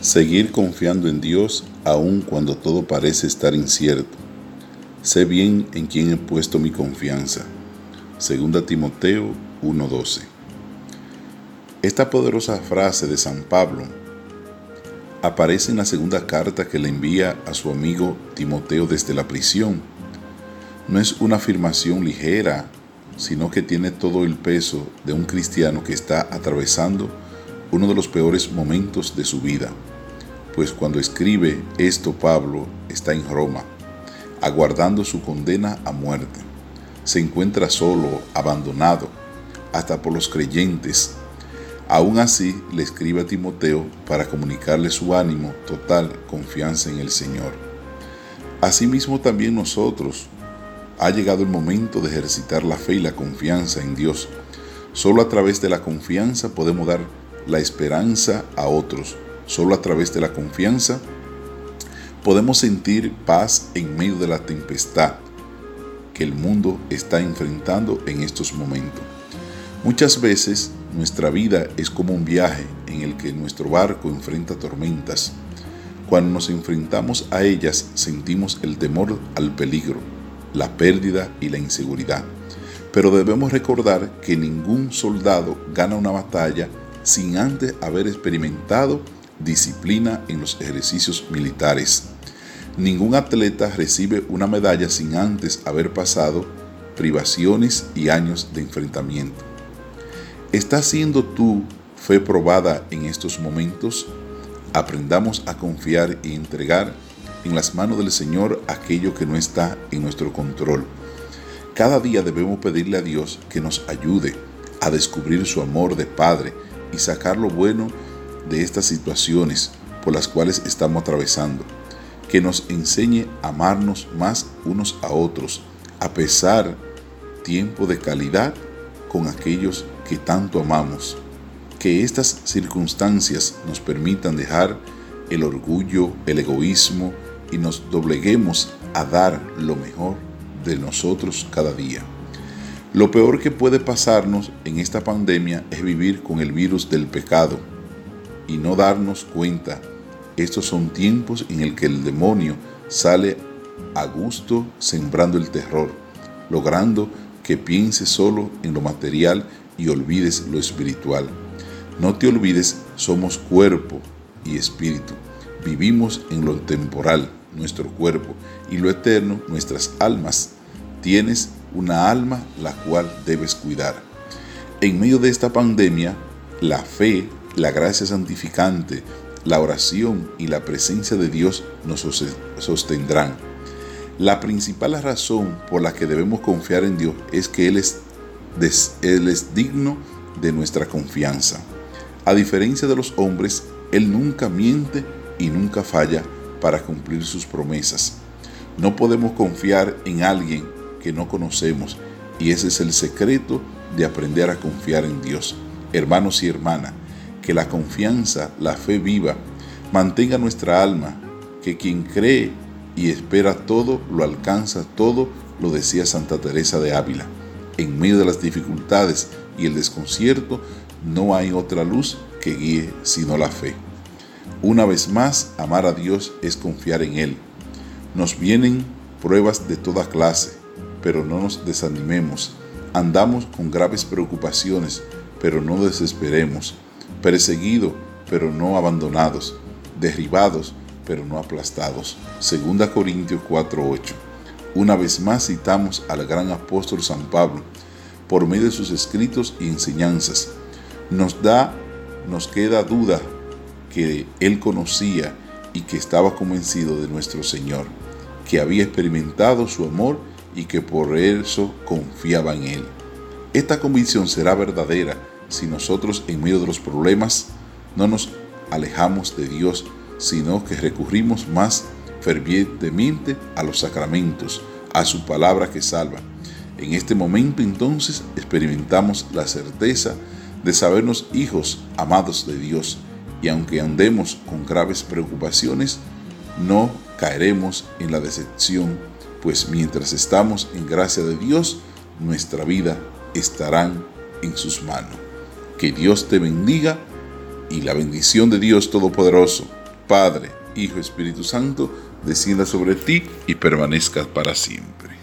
Seguir confiando en Dios aun cuando todo parece estar incierto. Sé bien en quién he puesto mi confianza. 2 Timoteo 1:12. Esta poderosa frase de San Pablo aparece en la segunda carta que le envía a su amigo Timoteo desde la prisión. No es una afirmación ligera, sino que tiene todo el peso de un cristiano que está atravesando uno de los peores momentos de su vida, pues cuando escribe esto Pablo está en Roma, aguardando su condena a muerte. Se encuentra solo, abandonado, hasta por los creyentes. Aún así le escribe a Timoteo para comunicarle su ánimo, total confianza en el Señor. Asimismo también nosotros, ha llegado el momento de ejercitar la fe y la confianza en Dios. Solo a través de la confianza podemos dar la esperanza a otros. Solo a través de la confianza podemos sentir paz en medio de la tempestad que el mundo está enfrentando en estos momentos. Muchas veces nuestra vida es como un viaje en el que nuestro barco enfrenta tormentas. Cuando nos enfrentamos a ellas sentimos el temor al peligro, la pérdida y la inseguridad. Pero debemos recordar que ningún soldado gana una batalla sin antes haber experimentado disciplina en los ejercicios militares. Ningún atleta recibe una medalla sin antes haber pasado privaciones y años de enfrentamiento. ¿Está siendo tu fe probada en estos momentos? Aprendamos a confiar y entregar en las manos del Señor aquello que no está en nuestro control. Cada día debemos pedirle a Dios que nos ayude a descubrir su amor de Padre, y sacar lo bueno de estas situaciones por las cuales estamos atravesando. Que nos enseñe a amarnos más unos a otros, a pesar tiempo de calidad con aquellos que tanto amamos. Que estas circunstancias nos permitan dejar el orgullo, el egoísmo y nos dobleguemos a dar lo mejor de nosotros cada día. Lo peor que puede pasarnos en esta pandemia es vivir con el virus del pecado y no darnos cuenta. Estos son tiempos en el que el demonio sale a gusto sembrando el terror, logrando que pienses solo en lo material y olvides lo espiritual. No te olvides, somos cuerpo y espíritu. Vivimos en lo temporal, nuestro cuerpo, y lo eterno, nuestras almas. Tienes una alma la cual debes cuidar. En medio de esta pandemia, la fe, la gracia santificante, la oración y la presencia de Dios nos sostendrán. La principal razón por la que debemos confiar en Dios es que Él es, Él es digno de nuestra confianza. A diferencia de los hombres, Él nunca miente y nunca falla para cumplir sus promesas. No podemos confiar en alguien que no conocemos y ese es el secreto de aprender a confiar en Dios. Hermanos y hermanas, que la confianza, la fe viva, mantenga nuestra alma, que quien cree y espera todo, lo alcanza todo, lo decía Santa Teresa de Ávila. En medio de las dificultades y el desconcierto, no hay otra luz que guíe sino la fe. Una vez más, amar a Dios es confiar en Él. Nos vienen pruebas de toda clase, pero no nos desanimemos. Andamos con graves preocupaciones, pero no desesperemos. Perseguidos, pero no abandonados. Derribados, pero no aplastados. 2 Corintios 4:8. Una vez más citamos al gran apóstol San Pablo por medio de sus escritos y enseñanzas. Nos da, nos queda duda que él conocía y que estaba convencido de nuestro Señor, que había experimentado su amor y que por eso confiaba en Él. Esta convicción será verdadera si nosotros en medio de los problemas no nos alejamos de Dios, sino que recurrimos más fervientemente a los sacramentos, a su palabra que salva. En este momento entonces experimentamos la certeza de sabernos hijos amados de Dios y aunque andemos con graves preocupaciones, no caeremos en la decepción pues mientras estamos en gracia de Dios, nuestra vida estarán en sus manos. Que Dios te bendiga y la bendición de Dios Todopoderoso, Padre, Hijo, Espíritu Santo, descienda sobre ti y permanezca para siempre.